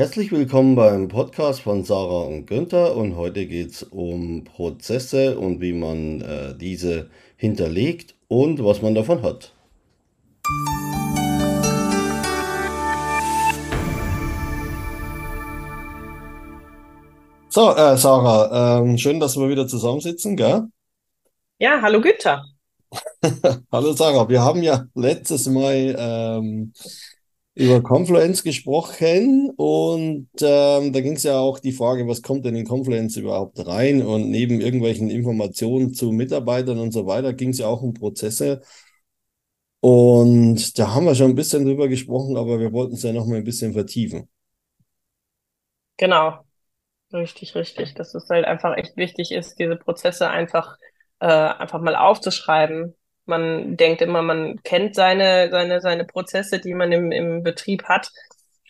Herzlich willkommen beim Podcast von Sarah und Günther und heute geht es um Prozesse und wie man äh, diese hinterlegt und was man davon hat. So, äh, Sarah, ähm, schön, dass wir wieder zusammensitzen, gell? Ja, hallo Günther. Hallo Sarah, wir haben ja letztes Mal ähm, über Confluence gesprochen und ähm, da ging es ja auch die Frage, was kommt denn in Confluence überhaupt rein? Und neben irgendwelchen Informationen zu Mitarbeitern und so weiter ging es ja auch um Prozesse. Und da haben wir schon ein bisschen drüber gesprochen, aber wir wollten es ja noch mal ein bisschen vertiefen. Genau, richtig, richtig. Dass es halt einfach echt wichtig ist, diese Prozesse einfach, äh, einfach mal aufzuschreiben, man denkt immer, man kennt seine, seine, seine Prozesse, die man im, im Betrieb hat.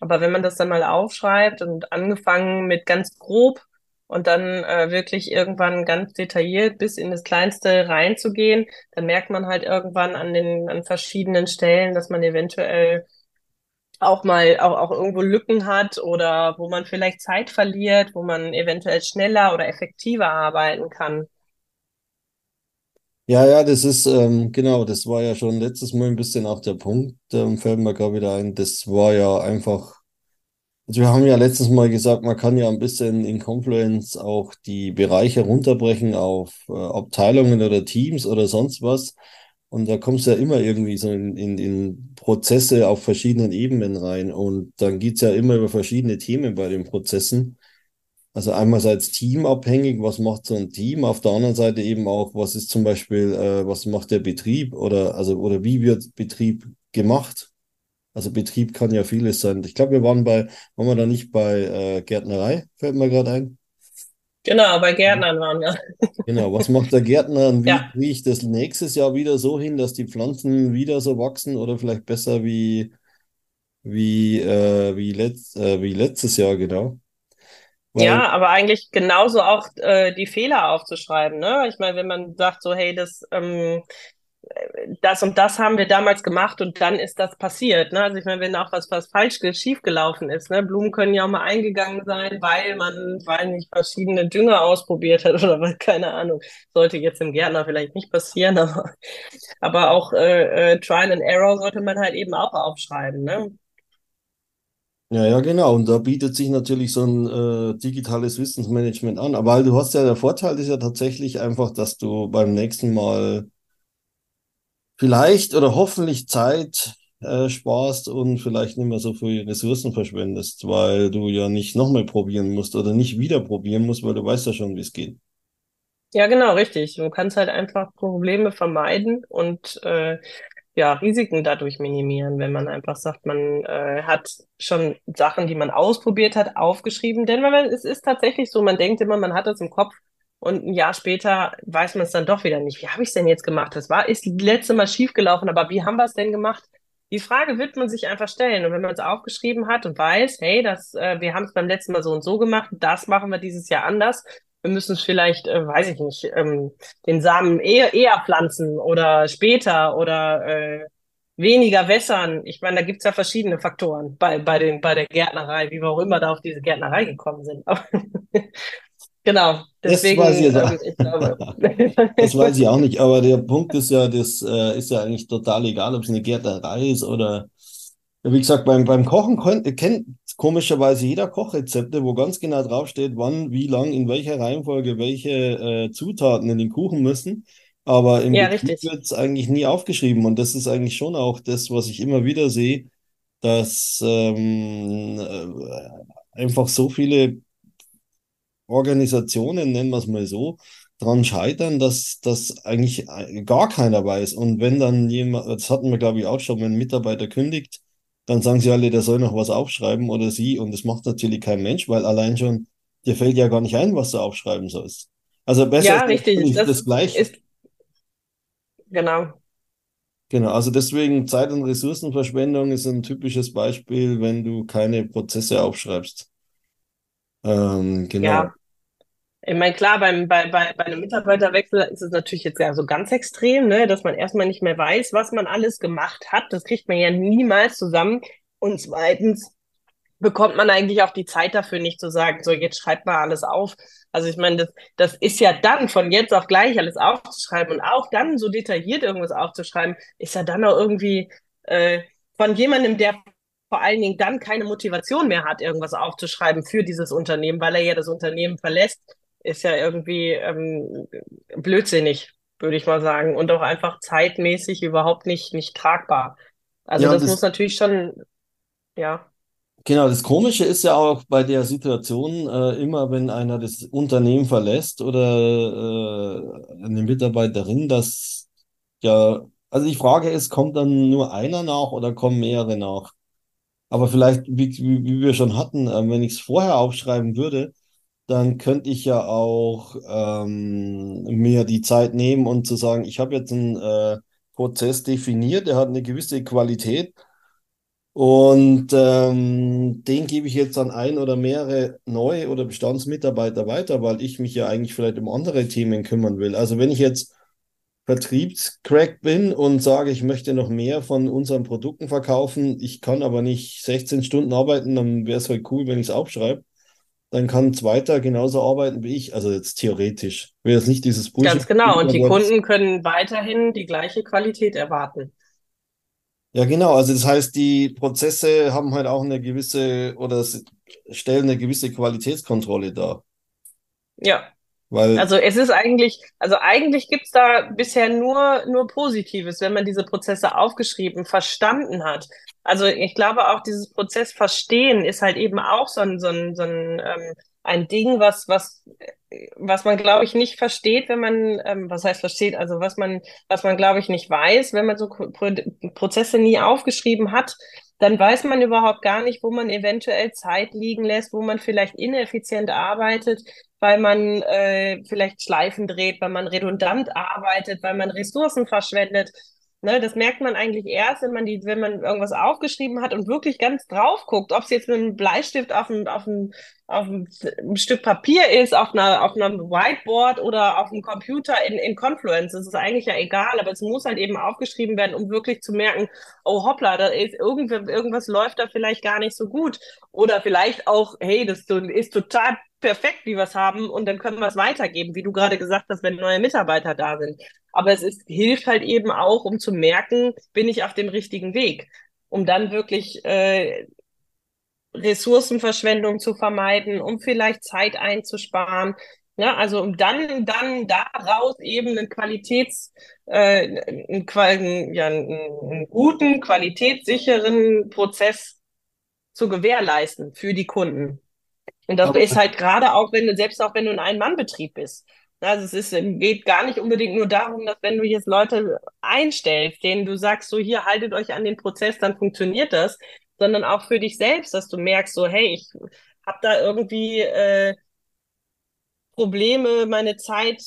Aber wenn man das dann mal aufschreibt und angefangen mit ganz grob und dann äh, wirklich irgendwann ganz detailliert bis in das Kleinste reinzugehen, dann merkt man halt irgendwann an den an verschiedenen Stellen, dass man eventuell auch mal auch, auch irgendwo Lücken hat oder wo man vielleicht Zeit verliert, wo man eventuell schneller oder effektiver arbeiten kann. Ja, ja, das ist, ähm, genau, das war ja schon letztes Mal ein bisschen auch der Punkt, ähm, fällt mir gerade wieder ein. Das war ja einfach, also wir haben ja letztes Mal gesagt, man kann ja ein bisschen in Confluence auch die Bereiche runterbrechen auf äh, Abteilungen oder Teams oder sonst was. Und da kommst du ja immer irgendwie so in, in, in Prozesse auf verschiedenen Ebenen rein. Und dann geht's ja immer über verschiedene Themen bei den Prozessen. Also einerseits teamabhängig, was macht so ein Team, auf der anderen Seite eben auch, was ist zum Beispiel, äh, was macht der Betrieb oder also oder wie wird Betrieb gemacht? Also Betrieb kann ja vieles sein. Ich glaube, wir waren bei, waren wir da nicht bei äh, Gärtnerei, fällt mir gerade ein. Genau, bei Gärtnern waren wir. Genau, was macht der Gärtner und wie Ja, kriege ich das nächstes Jahr wieder so hin, dass die Pflanzen wieder so wachsen oder vielleicht besser wie, wie, äh, wie, letzt, äh, wie letztes Jahr, genau. Ja, aber eigentlich genauso auch äh, die Fehler aufzuschreiben, ne? Ich meine, wenn man sagt so, hey, das ähm, das und das haben wir damals gemacht und dann ist das passiert. Ne? Also ich meine, wenn auch was, was falsch schief gelaufen ist, ne? Blumen können ja auch mal eingegangen sein, weil man, weil nicht verschiedene Dünger ausprobiert hat oder was, keine Ahnung. Sollte jetzt im Gärtner vielleicht nicht passieren, aber, aber auch äh, äh, Trial and Error sollte man halt eben auch aufschreiben, ne? Ja, ja, genau. Und da bietet sich natürlich so ein äh, digitales Wissensmanagement an. Aber du hast ja, der Vorteil ist ja tatsächlich einfach, dass du beim nächsten Mal vielleicht oder hoffentlich Zeit äh, sparst und vielleicht nicht mehr so viel Ressourcen verschwendest, weil du ja nicht nochmal probieren musst oder nicht wieder probieren musst, weil du weißt ja schon, wie es geht. Ja, genau, richtig. Du kannst halt einfach Probleme vermeiden und äh, ja, Risiken dadurch minimieren, wenn man einfach sagt, man äh, hat schon Sachen, die man ausprobiert hat, aufgeschrieben. Denn man, es ist tatsächlich so, man denkt immer, man hat das im Kopf und ein Jahr später weiß man es dann doch wieder nicht. Wie habe ich es denn jetzt gemacht? Das war, ist letzte Mal schiefgelaufen, aber wie haben wir es denn gemacht? Die Frage wird man sich einfach stellen. Und wenn man es aufgeschrieben hat und weiß, hey, das, äh, wir haben es beim letzten Mal so und so gemacht, das machen wir dieses Jahr anders. Wir müssen es vielleicht, äh, weiß ich nicht, ähm, den Samen eher, eher pflanzen oder später oder äh, weniger wässern. Ich meine, da gibt's ja verschiedene Faktoren bei, bei, den, bei der Gärtnerei, wie wir auch immer da auf diese Gärtnerei gekommen sind. Aber genau, Das weiß ich deswegen, ähm, ich glaube. Das weiß ich auch nicht, aber der Punkt ist ja, das äh, ist ja eigentlich total egal, ob es eine Gärtnerei ist oder, ja, wie gesagt, beim, beim Kochen kennt komischerweise jeder Kochrezepte, wo ganz genau draufsteht, wann, wie lang, in welcher Reihenfolge welche äh, Zutaten in den Kuchen müssen. Aber im Ja, Betrieb wird es eigentlich nie aufgeschrieben. Und das ist eigentlich schon auch das, was ich immer wieder sehe, dass ähm, äh, einfach so viele Organisationen, nennen wir es mal so, dran scheitern, dass das eigentlich äh, gar keiner weiß. Und wenn dann jemand, das hatten wir, glaube ich, auch schon, wenn ein Mitarbeiter kündigt, dann sagen sie alle, der soll noch was aufschreiben oder sie. Und das macht natürlich kein Mensch, weil allein schon, dir fällt ja gar nicht ein, was du aufschreiben sollst. Also besser Ja, ist richtig. Das das Gleiche. ist, genau. Genau, also deswegen Zeit- und Ressourcenverschwendung ist ein typisches Beispiel, wenn du keine Prozesse aufschreibst. Ähm, genau. Ja, Ich meine, klar, beim, bei, bei, bei einem Mitarbeiterwechsel ist es natürlich jetzt ja so ganz extrem, ne, dass man erstmal nicht mehr weiß, was man alles gemacht hat. Das kriegt man ja niemals zusammen. Und zweitens bekommt man eigentlich auch die Zeit dafür nicht zu sagen, so jetzt schreibt mal alles auf. Also ich meine, das, das ist ja dann von jetzt auf gleich alles aufzuschreiben und auch dann so detailliert irgendwas aufzuschreiben, ist ja dann auch irgendwie äh, von jemandem, der vor allen Dingen dann keine Motivation mehr hat, irgendwas aufzuschreiben für dieses Unternehmen, weil er ja das Unternehmen verlässt, ist ja irgendwie ähm, blödsinnig, würde ich mal sagen, und auch einfach zeitmäßig überhaupt nicht, nicht tragbar. Also Ja, das das, muss natürlich schon, ja, genau, das Komische ist ja auch bei der Situation, äh, immer wenn einer das Unternehmen verlässt oder äh, eine Mitarbeiterin, dass ja, also die Frage ist, kommt dann nur einer nach oder kommen mehrere nach? Aber vielleicht, wie, wie, wir schon hatten, äh, wenn ich es vorher aufschreiben würde, dann könnte ich ja auch ähm, mir die Zeit nehmen und zu sagen, ich habe jetzt einen äh, Prozess definiert, der hat eine gewisse Qualität und ähm, den gebe ich jetzt an ein oder mehrere neue oder Bestandsmitarbeiter weiter, weil ich mich ja eigentlich vielleicht um andere Themen kümmern will. Also wenn ich jetzt Vertriebscrack bin und sage, ich möchte noch mehr von unseren Produkten verkaufen, ich kann aber nicht 16 Stunden arbeiten, dann wäre es halt cool, wenn ich es aufschreibe. Dann kann ein Zweiter genauso arbeiten wie ich. Also jetzt theoretisch. Wäre jetzt nicht dieses Bullshit. ganz genau. Und die Kunden können weiterhin die gleiche Qualität erwarten. ja, genau. Also das heißt, die Prozesse haben halt auch eine gewisse oder stellen eine gewisse Qualitätskontrolle dar. Ja. Weil, Also es ist eigentlich, also eigentlich gibt's da bisher nur, nur Positives, wenn man diese Prozesse aufgeschrieben, verstanden hat. Also ich glaube auch dieses Prozess verstehen ist halt eben auch so ein, so ein, so ein, ähm, ein Ding, was, was, was man, glaube ich, nicht versteht, wenn man, ähm, was heißt versteht, also was man, was man, glaube ich, nicht weiß, wenn man so Pro Prozesse nie aufgeschrieben hat, dann weiß man überhaupt gar nicht, wo man eventuell Zeit liegen lässt, wo man vielleicht ineffizient arbeitet weil man äh, vielleicht Schleifen dreht, weil man redundant arbeitet, weil man Ressourcen verschwendet. Ne, das merkt man eigentlich erst, wenn man die, wenn man irgendwas aufgeschrieben hat und wirklich ganz drauf guckt, ob es jetzt mit einem Bleistift auf einem, auf einem, auf einem Stück Papier ist, auf einer, auf einem Whiteboard oder auf einem Computer in, in Confluence. Das ist eigentlich ja egal, aber es muss halt eben aufgeschrieben werden, um wirklich zu merken, oh hoppla, da ist irgendwas, irgendwas läuft da vielleicht gar nicht so gut. Oder vielleicht auch, hey, das ist total perfekt, wie wir es haben, und dann können wir es weitergeben, wie du gerade gesagt hast, wenn neue Mitarbeiter da sind. Aber es ist, hilft halt eben auch, um zu merken, bin ich auf dem richtigen Weg, um dann wirklich äh, Ressourcenverschwendung zu vermeiden, um vielleicht Zeit einzusparen. Ja, also um dann, dann daraus eben einen Qualitäts, äh, einen, Qual- ja, einen, einen guten, qualitätssicheren Prozess zu gewährleisten für die Kunden. Und das aber, ist halt gerade auch, wenn du, selbst auch wenn du ein Ein-Mann-Betrieb bist. Also es ist, geht gar nicht unbedingt nur darum, dass wenn du jetzt Leute einstellst, denen du sagst, so hier haltet euch an den Prozess, dann funktioniert das, sondern auch für dich selbst, dass du merkst, so hey, ich habe da irgendwie äh, Probleme, meine Zeit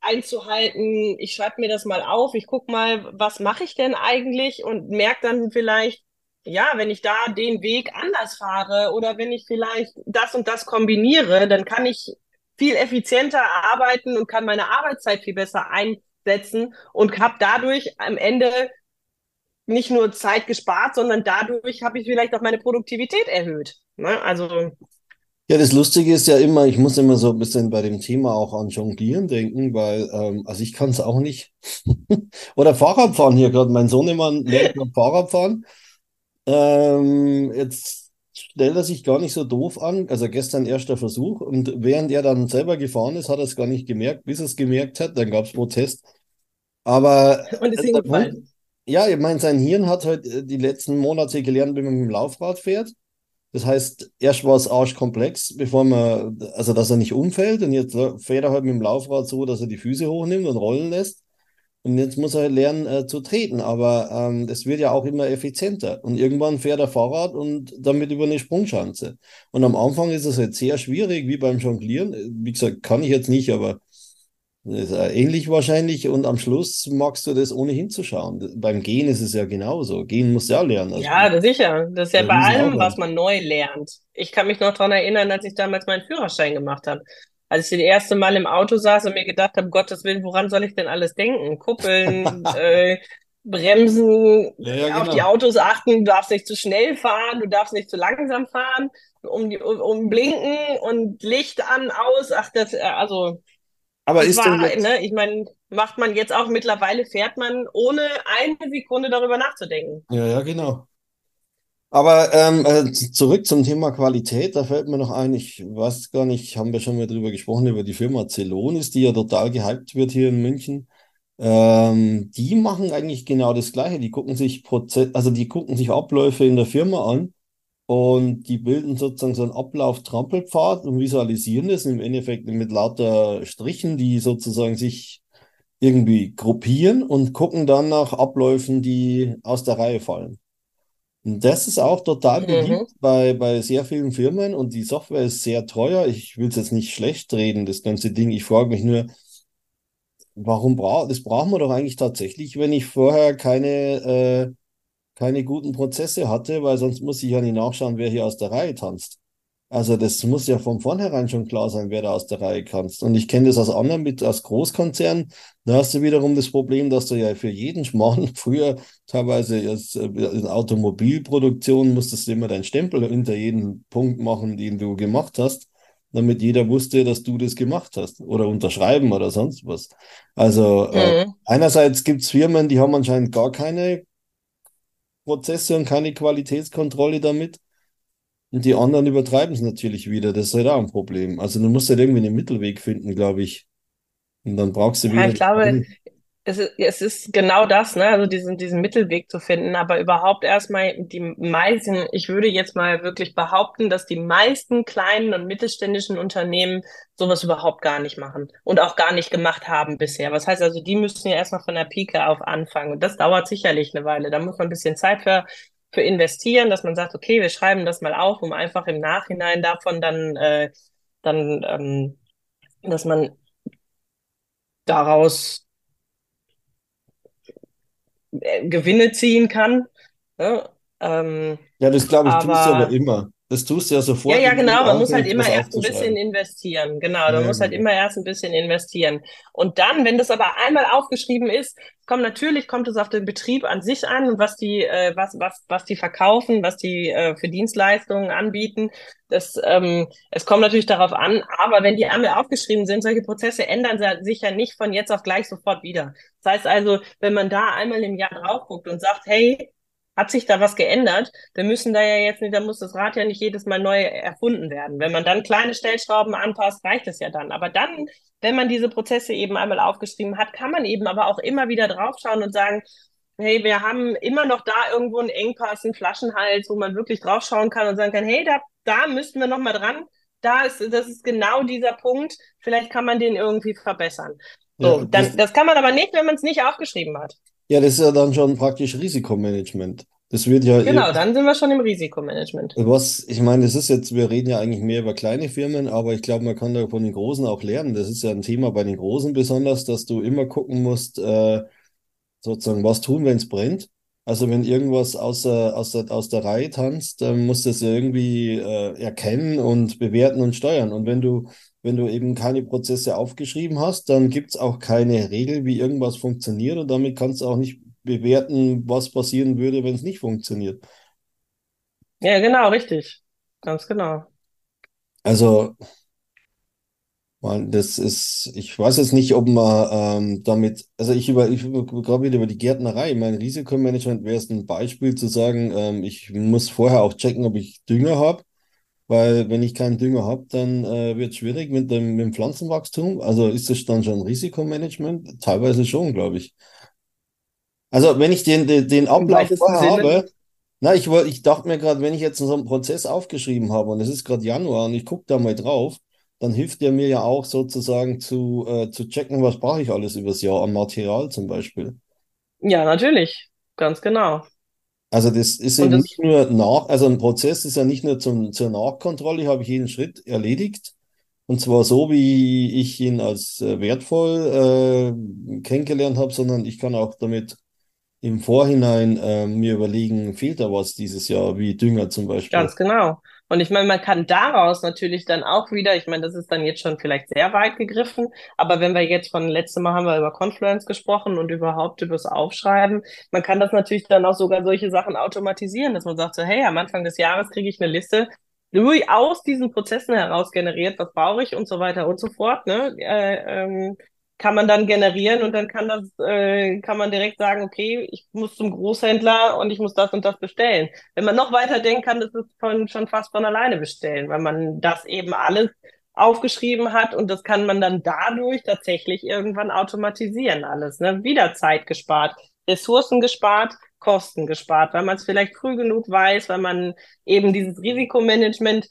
einzuhalten. Ich schreibe mir das mal auf, ich guck mal, was mache ich denn eigentlich und merke dann vielleicht, ja, wenn ich da den Weg anders fahre oder wenn ich vielleicht das und das kombiniere, dann kann ich viel effizienter arbeiten und kann meine Arbeitszeit viel besser einsetzen und habe dadurch am Ende nicht nur Zeit gespart, sondern dadurch habe ich vielleicht auch meine Produktivität erhöht. Ne? Also ja, das Lustige ist ja immer, ich muss immer so ein bisschen bei dem Thema auch an Jonglieren denken, weil, ähm, also ich kann es auch nicht. Oder Fahrradfahren hier gerade. Mein Sohnemann lernt gerade Fahrradfahren. Ähm, jetzt stellt er sich gar nicht so doof an. Also gestern erster Versuch. Und während er dann selber gefahren ist, hat er es gar nicht gemerkt. Bis er es gemerkt hat, dann gab es Protest. Aber und ist äh, hingefallen. ja, ich meine, sein Hirn hat halt äh, die letzten Monate gelernt, wie man mit dem Laufrad fährt. Das heißt, erst war es arschkomplex, bevor man, also dass er nicht umfällt. Und jetzt fährt er halt mit dem Laufrad so, dass er die Füße hochnimmt und rollen lässt. Und jetzt muss er halt lernen äh, zu treten, aber ähm, das wird ja auch immer effizienter. Und irgendwann fährt er Fahrrad und damit über eine Sprungschanze. Und am Anfang ist es halt sehr schwierig, wie beim Jonglieren. Wie gesagt, kann ich jetzt nicht, aber ist äh, ähnlich wahrscheinlich. Und am Schluss magst du das ohne hinzuschauen. Beim Gehen ist es ja genauso. Gehen musst du ja lernen. Also, Ja, das sicher. Das ist ja bei allem, was man neu lernt. Ich kann mich noch dran erinnern, als ich damals meinen Führerschein gemacht habe. Als ich das erste Mal im Auto saß und mir gedacht habe, Gottes Willen, woran soll ich denn alles denken? Kuppeln, äh, Bremsen, Ja, ja, auf die genau. Autos achten, du darfst nicht zu schnell fahren, du darfst nicht zu langsam fahren, um die, um, um Blinken und Licht an, aus. Ach, das, äh, also, Aber ist war, jetzt, ne, ich meine, macht man jetzt auch mittlerweile, fährt man ohne eine Sekunde darüber nachzudenken. ja, ja, genau. Aber ähm, äh, zurück zum Thema Qualität, da fällt mir noch ein, ich weiß gar nicht, haben wir schon mal drüber gesprochen, über die Firma Celonis, die ja total gehypt wird hier in München. Ähm, die machen eigentlich genau das Gleiche. Die gucken sich Proze also die gucken sich Abläufe in der Firma an und die bilden sozusagen so einen Ablauf-Trampelpfad und visualisieren das im Endeffekt mit lauter Strichen, die sozusagen sich irgendwie gruppieren und gucken dann nach Abläufen, die aus der Reihe fallen. Und das ist auch total beliebt Mhm. bei, bei sehr vielen Firmen und die Software ist sehr teuer. Ich will es jetzt nicht schlecht reden, das ganze Ding. Ich frage mich nur, warum braucht, das brauchen wir doch eigentlich tatsächlich, wenn ich vorher keine, äh, keine guten Prozesse hatte, weil sonst muss ich ja nicht nachschauen, wer hier aus der Reihe tanzt. Also das muss ja von vornherein schon klar sein, wer da aus der Reihe tanzt. Und ich kenne das aus anderen, mit, aus Großkonzernen. Da hast du wiederum das Problem, dass du ja für jeden Schmarrn früher teilweise jetzt, äh, in Automobilproduktion musstest du immer deinen Stempel hinter jeden Punkt machen, den du gemacht hast, damit jeder wusste, dass du das gemacht hast oder unterschreiben oder sonst was. Also äh, Mhm. einerseits gibt es Firmen, die haben anscheinend gar keine Prozesse und keine Qualitätskontrolle damit. Und die anderen übertreiben es natürlich wieder. Das ist halt auch ein Problem. Also du musst halt irgendwie einen Mittelweg finden, glaube ich. Und dann brauchst du Ja, wieder ich glaube, es ist, es ist genau das, ne? Also diesen, diesen Mittelweg zu finden, aber überhaupt erstmal die meisten, ich würde jetzt mal wirklich behaupten, dass die meisten kleinen und mittelständischen Unternehmen sowas überhaupt gar nicht machen und auch gar nicht gemacht haben bisher. Was heißt also, die müssen ja erstmal von der Pike auf anfangen und das dauert sicherlich eine Weile. Da muss man ein bisschen Zeit für, für investieren, dass man sagt, okay, wir schreiben das mal auf, um einfach im Nachhinein davon dann, äh, dann, ähm, dass man daraus äh, Gewinne ziehen kann. Ne? Ähm, Ja, das glaube ich, tust du aber aber immer. Das tust du ja ja, sofort, ja, du genau, man muss halt immer erst ein bisschen investieren. Genau, Ja, man ja, muss halt immer erst ein bisschen investieren. Und dann, wenn das aber einmal aufgeschrieben ist, kommt natürlich, kommt es auf den Betrieb an sich an und was die, äh, was, was, was die verkaufen, was die äh, für Dienstleistungen anbieten. Das, ähm, es kommt natürlich darauf an, aber wenn die einmal aufgeschrieben sind, solche Prozesse ändern sich ja nicht von jetzt auf gleich sofort wieder. Das heißt also, wenn man da einmal im Jahr drauf guckt und sagt, hey, hat sich da was geändert? Wir müssen da ja jetzt nicht, da muss das Rad ja nicht jedes Mal neu erfunden werden. Wenn man dann kleine Stellschrauben anpasst, reicht es ja dann. Aber dann, wenn man diese Prozesse eben einmal aufgeschrieben hat, kann man eben aber auch immer wieder draufschauen und sagen, hey, wir haben immer noch da irgendwo einen Engpass, einen Flaschenhals, wo man wirklich draufschauen kann und sagen kann, hey, da, da müssten wir noch mal dran. Da ist, das ist genau dieser Punkt. Vielleicht kann man den irgendwie verbessern. Ja, So, das, dann, das kann man aber nicht, wenn man es nicht aufgeschrieben hat. Ja, das ist ja dann schon praktisch Risikomanagement. Das wird ja Genau, irgendwie, dann sind wir schon im Risikomanagement. was, ich meine, das ist jetzt, wir reden ja eigentlich mehr über kleine Firmen, aber ich glaube, man kann da von den Großen auch lernen. Das ist ja ein Thema bei den Großen besonders, dass du immer gucken musst, äh, sozusagen, was tun, wenn es brennt. Also wenn irgendwas aus der, aus der, aus der Reihe tanzt, dann musst du es ja irgendwie äh, erkennen und bewerten und steuern. Und wenn du, wenn du eben keine Prozesse aufgeschrieben hast, dann gibt es auch keine Regel, wie irgendwas funktioniert und damit kannst du auch nicht bewerten, was passieren würde, wenn es nicht funktioniert. Ja, genau, richtig. Ganz genau. Also, das ist, ich weiß jetzt nicht, ob man ähm, damit, also ich über, ich gerade wieder über die Gärtnerei, mein Risikomanagement wäre es ein Beispiel zu sagen, ähm, ich muss vorher auch checken, ob ich Dünger habe, weil wenn ich keinen Dünger habe, dann äh, wird es schwierig mit dem, mit dem Pflanzenwachstum. Also ist das dann schon Risikomanagement? Teilweise schon, glaube ich. Also wenn ich den, den, den Ablauf vorher habe, na, ich ich dachte mir gerade, wenn ich jetzt so einen Prozess aufgeschrieben habe und es ist gerade Januar und ich gucke da mal drauf, dann hilft der mir ja auch sozusagen zu, äh, zu checken, was brauche ich alles übers Jahr an Material zum Beispiel. Ja, natürlich. Ganz genau. Also das ist eben nicht das, nur nach, also ein Prozess ist ja nicht nur zum, zur Nachkontrolle, habe ich jeden Schritt erledigt. Und zwar so, wie ich ihn als äh, wertvoll äh, kennengelernt habe, sondern ich kann auch damit im Vorhinein äh, mir überlegen, fehlt da was dieses Jahr, wie Dünger zum Beispiel. ganz genau. Und ich meine, man kann daraus natürlich dann auch wieder, ich meine, das ist dann jetzt schon vielleicht sehr weit gegriffen, aber wenn wir jetzt von letztem Mal haben wir über Confluence gesprochen und überhaupt über das Aufschreiben, man kann das natürlich dann auch sogar solche Sachen automatisieren, dass man sagt so, hey, am Anfang des Jahres kriege ich eine Liste, aus diesen Prozessen heraus generiert, was brauche ich und so weiter und so fort. Ne? Äh, ähm, kann man dann generieren und dann kann das, äh, kann man direkt sagen, okay, ich muss zum Großhändler und ich muss das und das bestellen. Wenn man noch weiter denkt, kann das von, schon fast von alleine bestellen, weil man das eben alles aufgeschrieben hat und das kann man dann dadurch tatsächlich irgendwann automatisieren alles. Ne? Wieder Zeit gespart, Ressourcen gespart, Kosten gespart, weil man es vielleicht früh genug weiß, weil man eben dieses Risikomanagement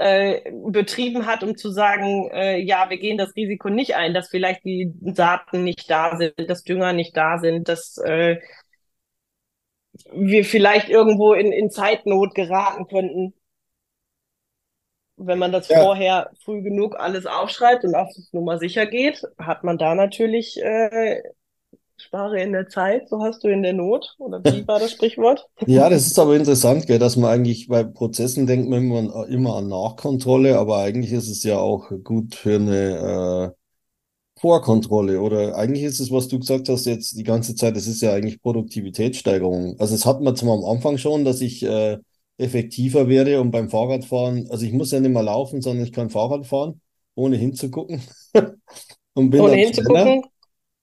äh, betrieben hat, um zu sagen, äh, ja, wir gehen das Risiko nicht ein, dass vielleicht die Saaten nicht da sind, dass Dünger nicht da sind, dass äh, wir vielleicht irgendwo in, in Zeitnot geraten könnten. Wenn man das ja. vorher früh genug alles aufschreibt und auf Nummer sicher geht, hat man da natürlich äh, spare in der Zeit, so hast du in der Not. Oder wie war das Sprichwort? Ja, das ist aber interessant, gell, dass man eigentlich bei Prozessen denkt man immer, immer an Nachkontrolle, aber eigentlich ist es ja auch gut für eine äh, Vorkontrolle. Oder eigentlich ist es, was du gesagt hast jetzt die ganze Zeit, das ist ja eigentlich Produktivitätssteigerung. Also es hat man zwar am Anfang schon, dass ich äh, effektiver werde und beim Fahrradfahren, also ich muss ja nicht mehr laufen, sondern ich kann Fahrrad fahren, ohne hinzugucken. und bin ohne hinzugucken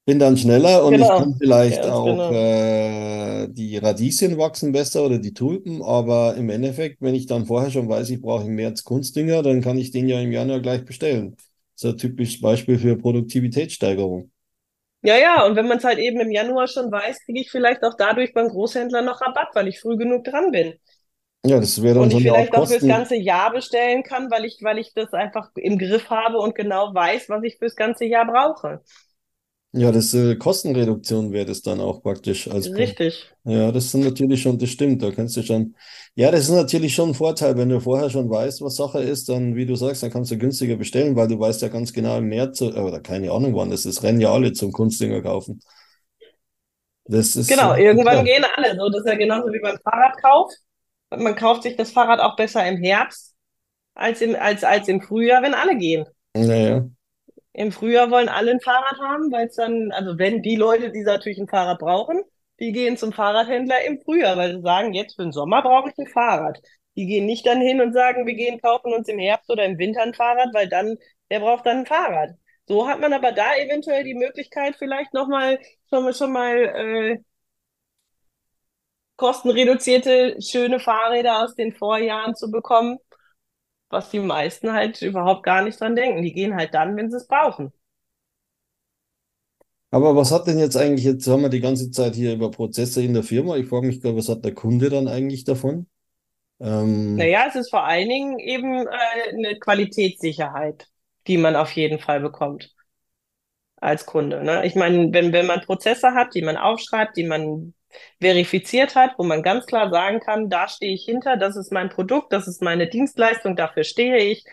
bin dann schneller und genau. ich kann vielleicht ja, auch genau. äh, die Radieschen wachsen besser oder die Tulpen, aber im Endeffekt, wenn ich dann vorher schon weiß, ich brauche im März Kunstdünger, dann kann ich den ja im Januar gleich bestellen. Das ist ein typisches Beispiel für Produktivitätssteigerung. Ja, ja, und wenn man es halt eben im Januar schon weiß, kriege ich vielleicht auch dadurch beim Großhändler noch Rabatt, weil ich früh genug dran bin. Ja, das wäre dann und ich vielleicht auch fürs ganze Jahr bestellen kann, weil ich, weil ich das einfach im Griff habe und genau weiß, was ich fürs ganze Jahr brauche. Ja, das äh, Kostenreduktion wäre das dann auch praktisch als Punkt. Richtig. Ja, das sind natürlich schon, das stimmt, da kannst du schon, ja, das ist natürlich schon ein Vorteil, wenn du vorher schon weißt, was Sache ist, dann, wie du sagst, dann kannst du günstiger bestellen, weil du weißt ja ganz genau im März, äh, oder keine Ahnung wann das ist, rennen ja alle zum Kunstdinger kaufen. Das ist, Genau, äh, irgendwann klar. gehen alle so. Das ist ja genauso wie beim Fahrradkauf. Man kauft sich das Fahrrad auch besser im Herbst als im, als, als im Frühjahr, wenn alle gehen. Naja. Im Frühjahr wollen alle ein Fahrrad haben, weil es dann, also wenn die Leute, die natürlich ein Fahrrad brauchen, die gehen zum Fahrradhändler im Frühjahr, weil sie sagen, jetzt für den Sommer brauche ich ein Fahrrad. Die gehen nicht dann hin und sagen, wir gehen kaufen uns im Herbst oder im Winter ein Fahrrad, weil dann, der braucht dann ein Fahrrad. So hat man aber da eventuell die Möglichkeit, vielleicht nochmal, schon mal, schon mal äh, kostenreduzierte, schöne Fahrräder aus den Vorjahren zu bekommen, was die meisten halt überhaupt gar nicht dran denken. Die gehen halt dann, wenn sie es brauchen. Aber was hat denn jetzt eigentlich, jetzt haben wir die ganze Zeit hier über Prozesse in der Firma. Ich frage mich gerade, was hat der Kunde dann eigentlich davon? Ähm, naja, es ist vor allen Dingen eben äh, eine Qualitätssicherheit, die man auf jeden Fall bekommt als Kunde. Ne? Ich meine, wenn, wenn man Prozesse hat, die man aufschreibt, die man verifiziert hat, wo man ganz klar sagen kann, da stehe ich hinter, das ist mein Produkt, das ist meine Dienstleistung, dafür stehe ich.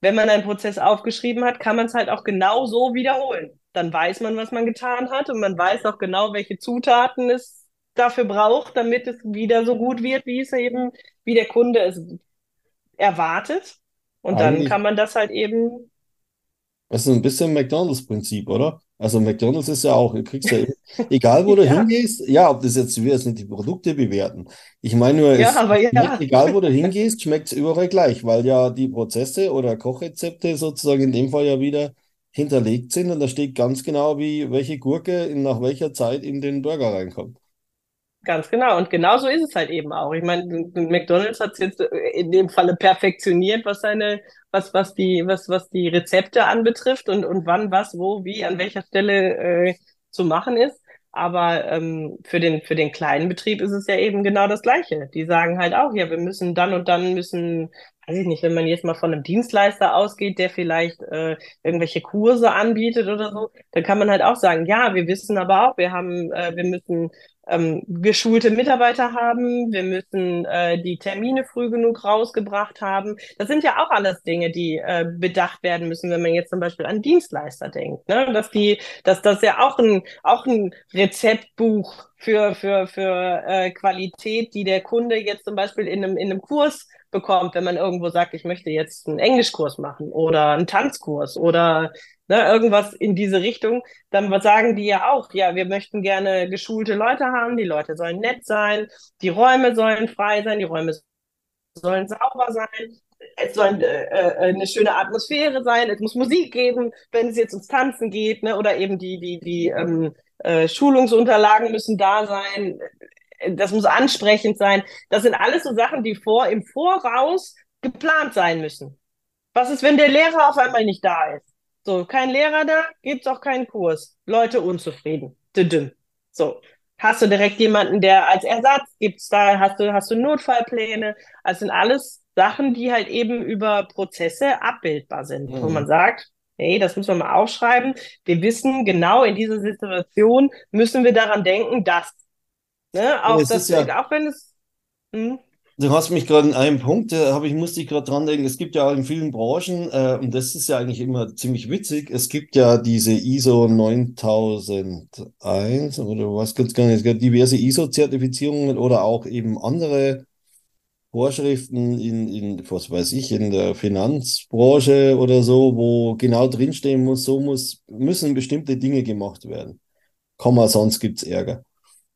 Wenn man einen Prozess aufgeschrieben hat, kann man es halt auch genau so wiederholen. Dann weiß man, was man getan hat und man weiß auch genau, welche Zutaten es dafür braucht, damit es wieder so gut wird, wie es eben, wie der Kunde es erwartet. Und dann kann man das halt eben. Das ist ein bisschen McDonalds-Prinzip, oder? Also McDonald's ist ja auch, du kriegst ja, egal wo du ja. hingehst, ja, ob das jetzt, wir jetzt nicht die Produkte bewerten. Ich meine nur, ja, aber ja. egal wo du hingehst, schmeckt es überall gleich, weil ja die Prozesse oder Kochrezepte sozusagen in dem Fall ja wieder hinterlegt sind und da steht ganz genau, wie welche Gurke in, nach welcher Zeit in den Burger reinkommt. Ganz genau. Und genauso ist es halt eben auch. Ich meine, McDonald's hat es jetzt in dem Falle perfektioniert, was seine, was, was die, was, was die Rezepte anbetrifft und, und wann, was, wo, wie, an welcher Stelle äh, zu machen ist. Aber ähm, für den für den kleinen Betrieb ist es ja eben genau das Gleiche. Die sagen halt auch, ja, wir müssen dann und dann müssen, weiß ich nicht, wenn man jetzt mal von einem Dienstleister ausgeht, der vielleicht äh, irgendwelche Kurse anbietet oder so, dann kann man halt auch sagen, ja, wir wissen aber auch, wir haben, äh, wir müssen ähm, geschulte Mitarbeiter haben, wir müssen äh, die Termine früh genug rausgebracht haben. Das sind ja auch alles Dinge, die äh, bedacht werden müssen, wenn man jetzt zum Beispiel an Dienstleister denkt. Ne? Dass die, dass das ja auch ein, auch ein Rezeptbuch für, für, für äh, Qualität, die der Kunde jetzt zum Beispiel in einem, in einem Kurs bekommt, wenn man irgendwo sagt, ich möchte jetzt einen Englischkurs machen oder einen Tanzkurs oder ne, irgendwas in diese Richtung, dann sagen die ja auch, ja, wir möchten gerne geschulte Leute haben, die Leute sollen nett sein, die Räume sollen frei sein, die Räume sollen sauber sein, es soll äh, äh, eine schöne Atmosphäre sein, es muss Musik geben, wenn es jetzt ums Tanzen geht, ne, oder eben die, die, die ähm, äh, Schulungsunterlagen müssen da sein, das muss ansprechend sein. Das sind alles so Sachen, die vor im Voraus geplant sein müssen. Was ist, wenn der Lehrer auf einmal nicht da ist? So, kein Lehrer da, gibt's auch keinen Kurs. Leute unzufrieden. Düdüm. So. Hast du direkt jemanden, der als Ersatz gibt's da, hast du, hast du Notfallpläne? Das sind alles Sachen, die halt eben über Prozesse abbildbar sind, mhm. wo man sagt, hey, das müssen wir mal aufschreiben. Wir wissen genau in dieser Situation müssen wir daran denken, dass, ne, auch das, ja, auch wenn es, hm? Du hast mich gerade in einem Punkt, habe ich, musste ich gerade dran denken, es gibt ja auch in vielen Branchen, äh, und das ist ja eigentlich immer ziemlich witzig, es gibt ja diese ISO 9001 oder was ganz gar nicht, es gibt diverse ISO-Zertifizierungen oder auch eben andere Vorschriften in, in, was weiß ich, in der Finanzbranche oder so, wo genau drinstehen muss, so muss, müssen bestimmte Dinge gemacht werden. Komma, sonst gibt's Ärger.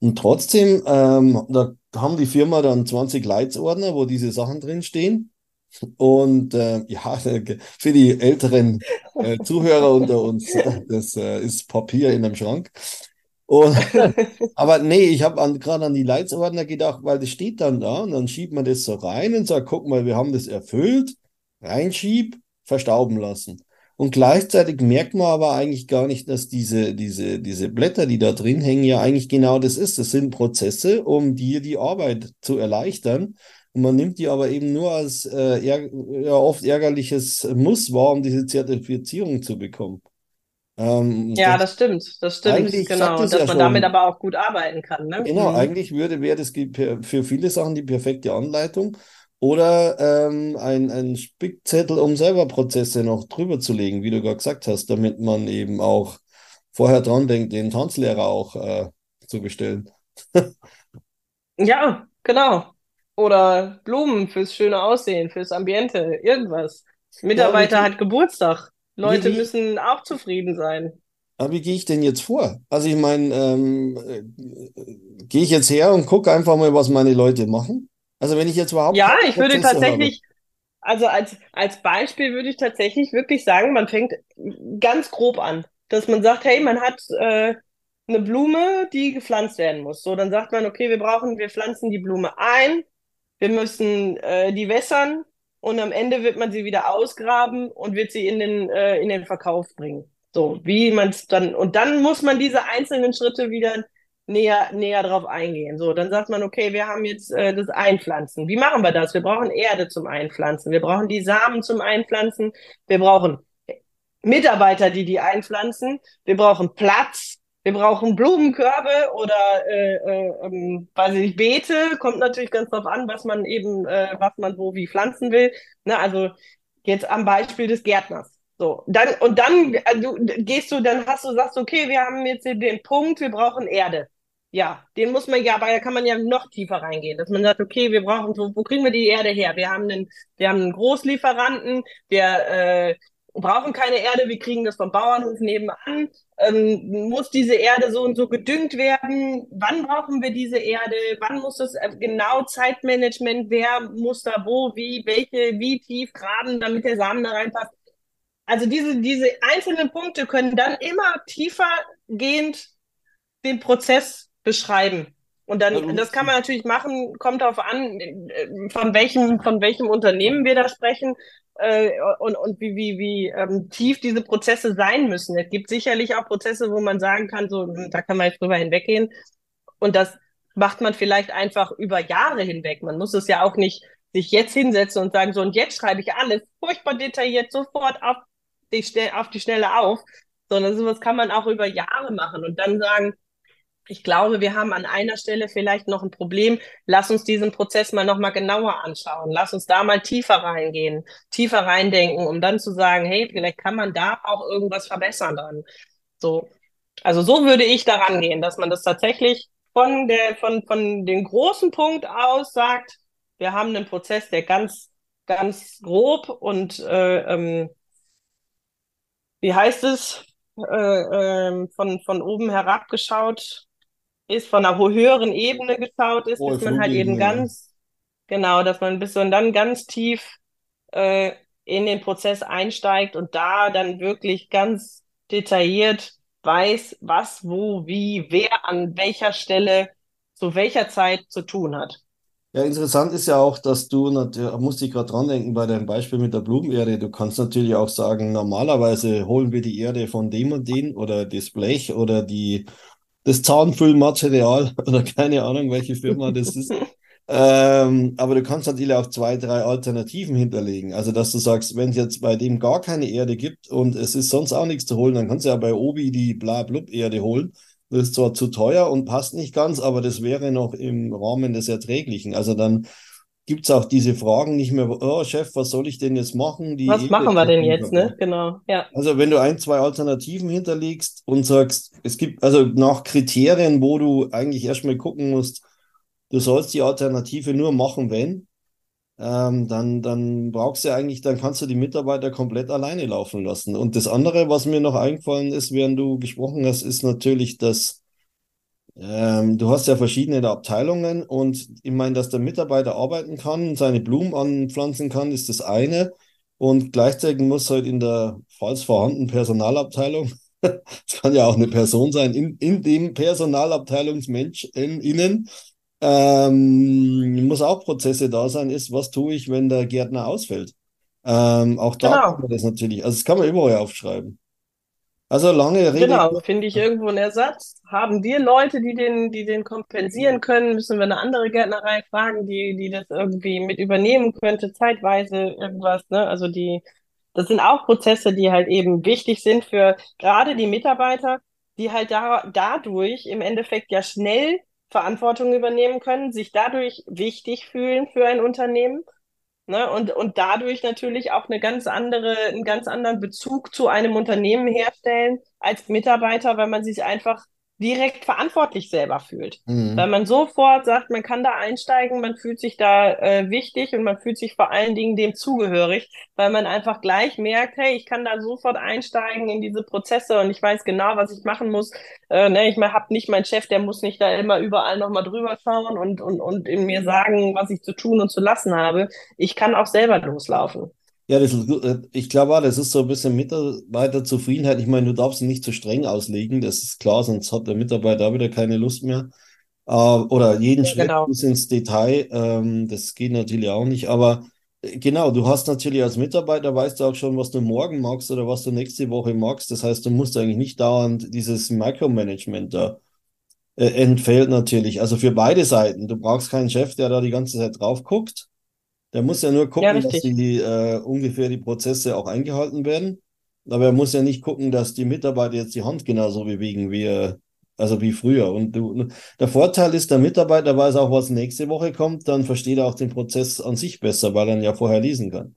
Und trotzdem, ähm, da haben die Firma dann 20 Leitsordner, wo diese Sachen drinstehen. Und äh, ja, für die älteren äh, Zuhörer unter uns, das äh, ist Papier in einem Schrank. Und, aber nee, ich habe gerade an die Leitsordner gedacht, weil das steht dann da und dann schiebt man das so rein und sagt, guck mal, wir haben das erfüllt, reinschieb, verstauben lassen. Und gleichzeitig merkt man aber eigentlich gar nicht, dass diese, diese, diese Blätter, die da drin hängen, ja eigentlich genau das ist. Das sind Prozesse, um dir die Arbeit zu erleichtern. Und man nimmt die aber eben nur als äh, ja, oft ärgerliches Muss wahr, um diese Zertifizierung zu bekommen. Ähm, ja, das, das, stimmt, das stimmt, genau. Dass ja man damit aber auch gut arbeiten kann. Ne? Genau, mhm. eigentlich würde, wäre das für viele Sachen die perfekte Anleitung oder ähm, ein, ein Spickzettel, um selber Prozesse noch drüber zu legen, wie du gerade gesagt hast, damit man eben auch vorher dran denkt, den Tanzlehrer auch äh, zu bestellen. ja, genau. Oder Blumen fürs schöne Aussehen, fürs Ambiente, irgendwas. Mitarbeiter ja, hat Geburtstag. Leute wie, müssen auch zufrieden sein. Aber wie gehe ich denn jetzt vor? Also ich meine, ähm, äh, gehe ich jetzt her und gucke einfach mal, was meine Leute machen? Also wenn ich jetzt überhaupt. Ja, ich würde tatsächlich, habe. also als, als Beispiel würde ich tatsächlich wirklich sagen, man fängt ganz grob an. Dass man sagt, hey, man hat äh, eine Blume, die gepflanzt werden muss. So, dann sagt man, okay, wir brauchen, wir pflanzen die Blume ein, wir müssen äh, die wässern, und am Ende wird man sie wieder ausgraben und wird sie in den, äh, in den Verkauf bringen. So, wie man es dann, und dann muss man diese einzelnen Schritte wieder näher, näher drauf eingehen. So, dann sagt man, okay, wir haben jetzt äh, das Einpflanzen. Wie machen wir das? Wir brauchen Erde zum Einpflanzen. Wir brauchen die Samen zum Einpflanzen. Wir brauchen Mitarbeiter, die die einpflanzen. Wir brauchen Platz wir brauchen Blumenkörbe oder äh, äh, ähm, weiß ich nicht, Beete. Kommt natürlich ganz drauf an, was man eben, äh, was man wo wie pflanzen will. Ne, also jetzt am Beispiel des Gärtners. So, dann, und dann also, gehst du, dann hast du, sagst, okay, wir haben jetzt den Punkt, wir brauchen Erde. Ja, den muss man ja, aber da kann man ja noch tiefer reingehen, dass man sagt, okay, wir brauchen, wo, wo kriegen wir die Erde her? Wir haben einen, wir haben einen Großlieferanten, der äh, brauchen keine Erde, wir kriegen das vom Bauernhof nebenan. Ähm, muss diese Erde so und so gedüngt werden? Wann brauchen wir diese Erde? Wann muss das äh, genau Zeitmanagement? Wer muss da wo, wie, welche, wie tief graben, damit der Samen da reinpasst? Also diese, diese einzelnen Punkte können dann immer tiefer gehend den Prozess beschreiben. Und dann, das kann man natürlich machen, kommt darauf an, äh, von welchem, von welchem Unternehmen wir da sprechen äh, und, und wie, wie, wie ähm, tief diese Prozesse sein müssen. Es gibt sicherlich auch Prozesse, wo man sagen kann, so, da kann man jetzt drüber hinweggehen. Und das macht man vielleicht einfach über Jahre hinweg. Man muss es ja auch nicht sich jetzt hinsetzen und sagen, so, und jetzt schreibe ich alles furchtbar detailliert sofort auf die, auf die Schnelle auf, sondern sowas kann man auch über Jahre machen und dann sagen, ich glaube, wir haben an einer Stelle vielleicht noch ein Problem. Lass uns diesen Prozess mal nochmal genauer anschauen. Lass uns da mal tiefer reingehen, tiefer reindenken, um dann zu sagen, hey, vielleicht kann man da auch irgendwas verbessern dann. So. Also so würde ich daran gehen, dass man das tatsächlich von der, von, von dem großen Punkt aus sagt, wir haben einen Prozess, der ganz, ganz grob und äh, ähm, wie heißt es, äh, äh, von, von oben herab geschaut ist, von einer höheren Ebene geschaut ist, Oh, bis man halt eben ganz, genau, dass man bis und dann ganz tief äh, in den Prozess einsteigt und da dann wirklich ganz detailliert weiß, was, wo, wie, wer an welcher Stelle zu welcher Zeit zu tun hat. Ja, interessant ist ja auch, dass du, nat- ja, musste ich gerade dran denken bei deinem Beispiel mit der Blumenerde. Du kannst natürlich auch sagen, normalerweise holen wir die Erde von dem und den oder das Blech oder die, das Zahnfüllmaterial oder keine Ahnung, welche Firma das ist. Ähm, aber du kannst natürlich auch zwei, drei Alternativen hinterlegen. Also, dass du sagst, wenn es jetzt bei dem gar keine Erde gibt und es ist sonst auch nichts zu holen, dann kannst du ja bei Obi die Bla-Blub-Erde holen. Das ist zwar zu teuer und passt nicht ganz, aber das wäre noch im Rahmen des Erträglichen. Also dann gibt es auch diese Fragen nicht mehr, oh Chef, was soll ich denn jetzt machen? Die Was Erde machen wir denn jetzt, ne? Genau, ja. Also wenn du ein, zwei Alternativen hinterlegst und sagst, es gibt also nach Kriterien, wo du eigentlich erstmal gucken musst, du sollst die Alternative nur machen, wenn, ähm, dann, dann brauchst du eigentlich, dann kannst du die Mitarbeiter komplett alleine laufen lassen. Und das andere, was mir noch eingefallen ist, während du gesprochen hast, ist natürlich, dass ähm, du hast ja verschiedene Abteilungen und ich meine, dass der Mitarbeiter arbeiten kann, seine Blumen anpflanzen kann, ist das eine. Und gleichzeitig muss halt in der, falls vorhanden, Personalabteilung, es kann ja auch eine Person sein, in, in dem Personalabteilungsmensch in, innen, ähm, muss auch Prozesse da sein, ist, was tue ich, wenn der Gärtner ausfällt? Ähm, auch da kann Genau. man das natürlich, also das kann man überall aufschreiben. Also lange Rede, Genau, finde ich irgendwo einen Ersatz. Haben wir Leute, die den, die den kompensieren können? Müssen wir eine andere Gärtnerei fragen, die, die das irgendwie mit übernehmen könnte, zeitweise irgendwas, ne? Also die, das sind auch Prozesse, die halt eben wichtig sind für gerade die Mitarbeiter, die halt da, dadurch im Endeffekt ja schnell Verantwortung übernehmen können, sich dadurch wichtig fühlen für ein Unternehmen Ne? Und, und dadurch natürlich auch eine ganz andere, einen ganz anderen Bezug zu einem Unternehmen herstellen als Mitarbeiter, weil man sich einfach direkt verantwortlich selber fühlt. Weil Mhm. man sofort sagt, man kann da einsteigen, man fühlt sich da äh, wichtig und man fühlt sich vor allen Dingen dem zugehörig, weil man einfach gleich merkt, hey, ich kann da sofort einsteigen in diese Prozesse und ich weiß genau, was ich machen muss. Äh, ne, ich habe nicht meinen Chef, der muss nicht da immer überall nochmal drüber schauen und, und, und in mir sagen, was ich zu tun und zu lassen habe. Ich kann auch selber loslaufen. Ja, das. Äh, ich glaube auch, das ist so ein bisschen Mitarbeiterzufriedenheit. Ich meine, du darfst ihn nicht zu streng auslegen, das ist klar, sonst hat der Mitarbeiter auch wieder keine Lust mehr. Äh, oder jeden Ja, Schritt genau. bis ins Detail, ähm, das geht natürlich auch nicht. Aber äh, genau, du hast natürlich als Mitarbeiter, weißt du auch schon, was du morgen magst oder was du nächste Woche magst. Das heißt, du musst eigentlich nicht dauernd dieses Micromanagement da äh, entfällt natürlich. Also für beide Seiten. Du brauchst keinen Chef, der da die ganze Zeit drauf guckt. Der muss ja nur Ja, gucken, dass richtig. die äh, ungefähr die Prozesse auch eingehalten werden. Aber er muss ja nicht gucken, dass die Mitarbeiter jetzt die Hand genauso bewegen wie, äh, also wie früher. Und du, der Vorteil ist, der Mitarbeiter weiß auch, was nächste Woche kommt, dann versteht er auch den Prozess an sich besser, weil er ihn ja vorher lesen kann.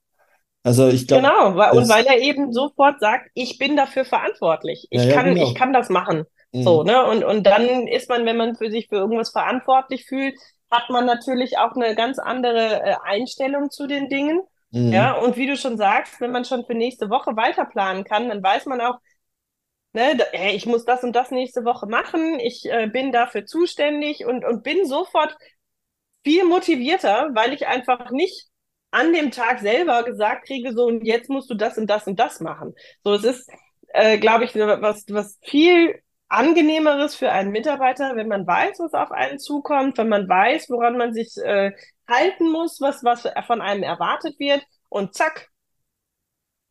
Also ich glaube, Genau, wa- und weil er eben sofort sagt, ich bin dafür verantwortlich. ja, Ich ja, kann, ich genau. kann das machen. So, Mhm. ne? Und, und dann ist man, wenn man für sich für irgendwas verantwortlich fühlt, hat man natürlich auch eine ganz andere äh, Einstellung zu den Dingen. Ja, Mhm. und wie du schon sagst, wenn man schon für nächste Woche weiterplanen kann, dann weiß man auch, ne, da, hey, ich muss das und das nächste Woche machen, ich äh, bin dafür zuständig und, und bin sofort viel motivierter, weil ich einfach nicht an dem Tag selber gesagt kriege, so und jetzt musst du das und das und das machen. So, es ist, äh, glaube ich, was, was viel angenehmeres für einen Mitarbeiter, wenn man weiß, was auf einen zukommt, wenn man weiß, woran man sich äh, halten muss, was, was von einem erwartet wird und zack,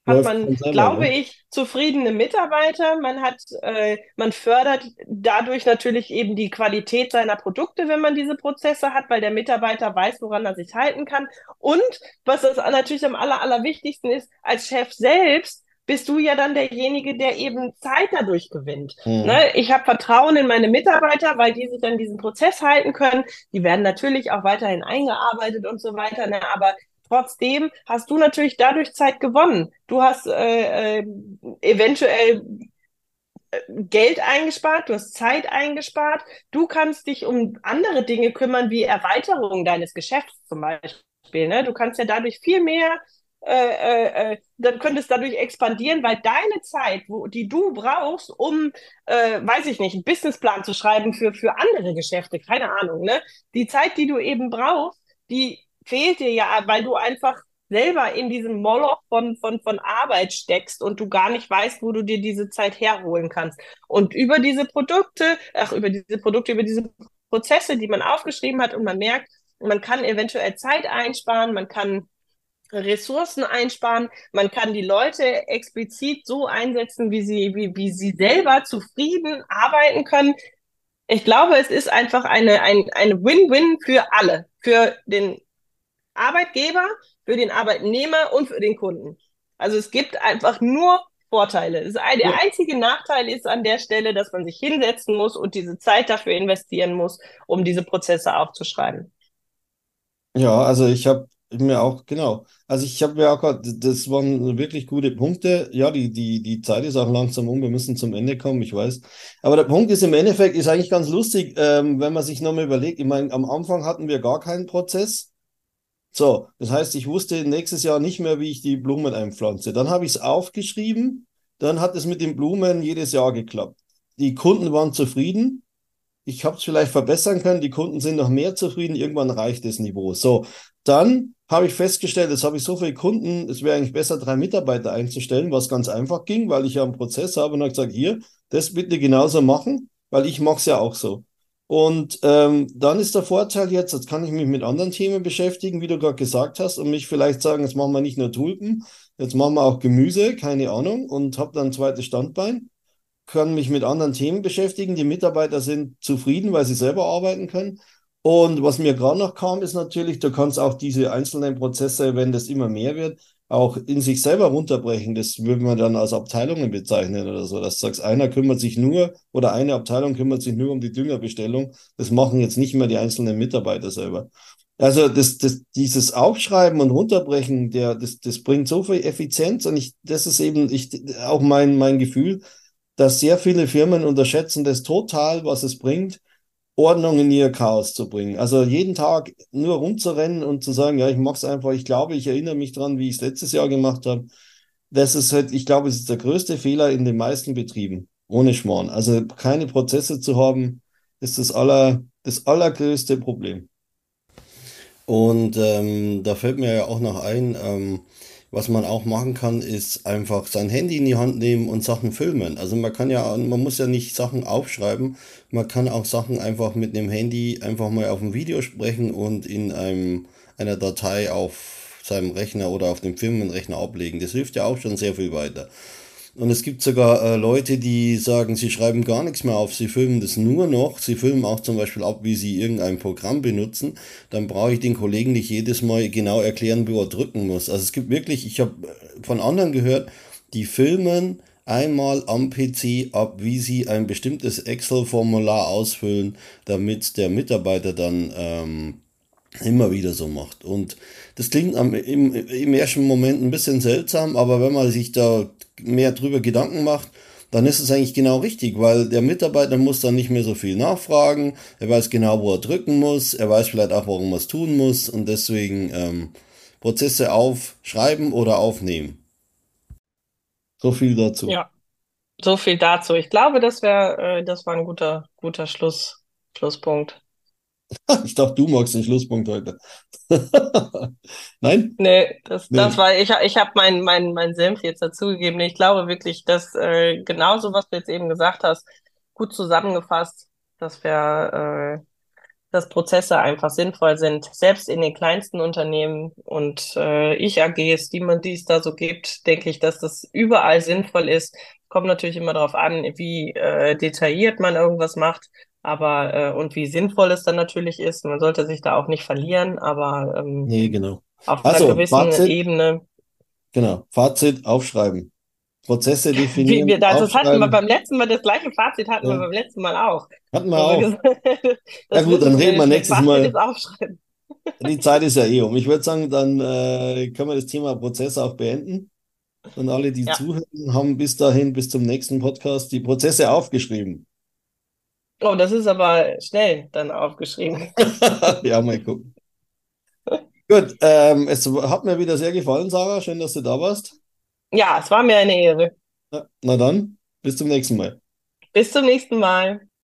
hat man, selber, glaube ne? ich, zufriedene Mitarbeiter. Man hat, äh, man fördert dadurch natürlich eben die Qualität seiner Produkte, wenn man diese Prozesse hat, weil der Mitarbeiter weiß, woran er sich halten kann. Und was das natürlich am aller, allerwichtigsten ist, als Chef selbst bist du ja dann derjenige, der eben Zeit dadurch gewinnt. Mhm. Ne? Ich habe Vertrauen in meine Mitarbeiter, weil die sich an diesen Prozess halten können. Die werden natürlich auch weiterhin eingearbeitet und so weiter. Ne? Aber Trotzdem hast du natürlich dadurch Zeit gewonnen. Du hast äh, äh, eventuell äh, Geld eingespart, du hast Zeit eingespart, du kannst dich um andere Dinge kümmern, wie Erweiterung deines Geschäfts zum Beispiel. Ne? Du kannst ja dadurch viel mehr äh, äh, äh, dann könntest dadurch expandieren, weil deine Zeit, wo, die du brauchst, um, äh, weiß ich nicht, einen Businessplan zu schreiben für, für andere Geschäfte, keine Ahnung, ne? Die Zeit, die du eben brauchst, die fehlt dir ja, weil du einfach selber in diesem Moloch von, von, von Arbeit steckst und du gar nicht weißt, wo du dir diese Zeit herholen kannst. Und über diese Produkte, ach, über diese Produkte, über diese Prozesse, die man aufgeschrieben hat und man merkt, man kann eventuell Zeit einsparen, man kann Ressourcen einsparen, man kann die Leute explizit so einsetzen, wie sie, wie, wie sie selber zufrieden arbeiten können. Ich glaube, es ist einfach eine, ein, eine Win-Win für alle, für den Arbeitgeber, für den Arbeitnehmer und für den Kunden. Also es gibt einfach nur Vorteile. Das ein, der einzige Nachteil ist an der Stelle, dass man sich hinsetzen muss und diese Zeit dafür investieren muss, um diese Prozesse aufzuschreiben. Ja, also ich habe mir auch, genau. Also ich habe mir auch, das waren wirklich gute Punkte. Ja, die, die, die Zeit ist auch langsam um, wir müssen zum Ende kommen, ich weiß. Aber der Punkt ist im Endeffekt, ist eigentlich ganz lustig, ähm, wenn man sich nochmal überlegt, ich meine, am Anfang hatten wir gar keinen Prozess. So, das heißt, ich wusste nächstes Jahr nicht mehr, wie ich die Blumen einpflanze. Dann habe ich es aufgeschrieben, dann hat es mit den Blumen jedes Jahr geklappt. Die Kunden waren zufrieden. Ich habe es vielleicht verbessern können, die Kunden sind noch mehr zufrieden, irgendwann reicht das Niveau. So, dann habe ich festgestellt, jetzt habe ich so viele Kunden, es wäre eigentlich besser, drei Mitarbeiter einzustellen, was ganz einfach ging, weil ich ja einen Prozess habe und habe gesagt, hier, das bitte genauso machen, weil ich mache es ja auch so. Und ähm, dann ist der Vorteil jetzt, jetzt kann ich mich mit anderen Themen beschäftigen, wie du gerade gesagt hast, und mich vielleicht sagen, jetzt machen wir nicht nur Tulpen, jetzt machen wir auch Gemüse, keine Ahnung, und habe dann ein zweites Standbein, kann mich mit anderen Themen beschäftigen. Die Mitarbeiter sind zufrieden, weil sie selber arbeiten können. Und was mir gerade noch kam, ist natürlich, du kannst auch diese einzelnen Prozesse, wenn das immer mehr wird, auch in sich selber runterbrechen. Das würde man dann als Abteilungen bezeichnen oder so. Dass du sagst, einer kümmert sich nur oder eine Abteilung kümmert sich nur um die Düngerbestellung. Das machen jetzt nicht mehr die einzelnen Mitarbeiter selber. Also das, das, dieses Aufschreiben und Runterbrechen, der, das, das bringt so viel Effizienz und ich, das ist eben ich, auch mein, mein Gefühl, dass sehr viele Firmen unterschätzen das total, was es bringt, Ordnung in ihr Chaos zu bringen. Also jeden Tag nur rumzurennen und zu sagen, ja, ich es einfach, ich glaube, ich erinnere mich dran, wie ich es letztes Jahr gemacht habe. Das ist halt, ich glaube, es ist der größte Fehler in den meisten Betrieben. Ohne Schmarrn. Also keine Prozesse zu haben, ist das aller, das allergrößte Problem. Und ähm, da fällt mir ja auch noch ein, ähm, was man auch machen kann, ist einfach sein Handy in die Hand nehmen und Sachen filmen. Also man kann ja, man muss ja nicht Sachen aufschreiben, man kann auch Sachen einfach mit dem Handy einfach mal auf dem Video sprechen und in einem, einer Datei auf seinem Rechner oder auf dem Firmenrechner ablegen. Das hilft ja auch schon sehr viel weiter. Und es gibt sogar äh, Leute, die sagen, sie schreiben gar nichts mehr auf, sie filmen das nur noch. Sie filmen auch zum Beispiel ab, wie sie irgendein Programm benutzen. Dann brauche ich den Kollegen nicht jedes Mal genau erklären, wo er drücken muss. Also es gibt wirklich, ich habe von anderen gehört, die filmen einmal am PC ab, wie sie ein bestimmtes Excel-Formular ausfüllen, damit der Mitarbeiter dann ähm, immer wieder so macht. Und das klingt am, im, im ersten Moment ein bisschen seltsam, aber wenn man sich da mehr drüber Gedanken macht, dann ist es eigentlich genau richtig, weil der Mitarbeiter muss dann nicht mehr so viel nachfragen. Er weiß genau, wo er drücken muss. Er weiß vielleicht auch, warum er es tun muss. Und deswegen ähm, Prozesse aufschreiben oder aufnehmen. So viel dazu. Ja, so viel dazu. Ich glaube, das wäre, äh, das war ein guter, guter Schluss, Schlusspunkt. Ich dachte, du magst den Schlusspunkt heute. Nein? Nee, das, nee. das war, ich, ich habe meinen mein, mein Senf jetzt dazugegeben. Ich glaube wirklich, dass äh, genauso, was du jetzt eben gesagt hast, gut zusammengefasst, dass wir, äh, dass Prozesse einfach sinnvoll sind, selbst in den kleinsten Unternehmen und äh, Ich-AGs, die man dies da so gibt, denke ich, dass das überall sinnvoll ist. Kommt natürlich immer darauf an, wie äh, detailliert man irgendwas macht. Aber äh, und wie sinnvoll es dann natürlich ist, man sollte sich da auch nicht verlieren, aber ähm, nee, genau. auf also, einer gewissen Fazit, Ebene. Genau, Fazit aufschreiben. Prozesse definieren. Wie, wir, das hatten wir beim letzten Mal, das gleiche Fazit hatten ja. wir beim letzten Mal auch. Hatten wir auch. ja gut, dann reden wir nächstes Mal. Die Zeit ist ja eh um. Ich würde sagen, dann äh, können wir das Thema Prozesse auch beenden. Und alle, die Ja. zuhören, haben bis dahin, bis zum nächsten Podcast, die Prozesse aufgeschrieben. Oh, das ist aber schnell dann aufgeschrieben. Ja, mal gucken. Gut, ähm, es hat mir wieder sehr gefallen, Sarah. Schön, dass du da warst. Ja, es war mir eine Ehre. Ja, na dann, bis zum nächsten Mal. Bis zum nächsten Mal.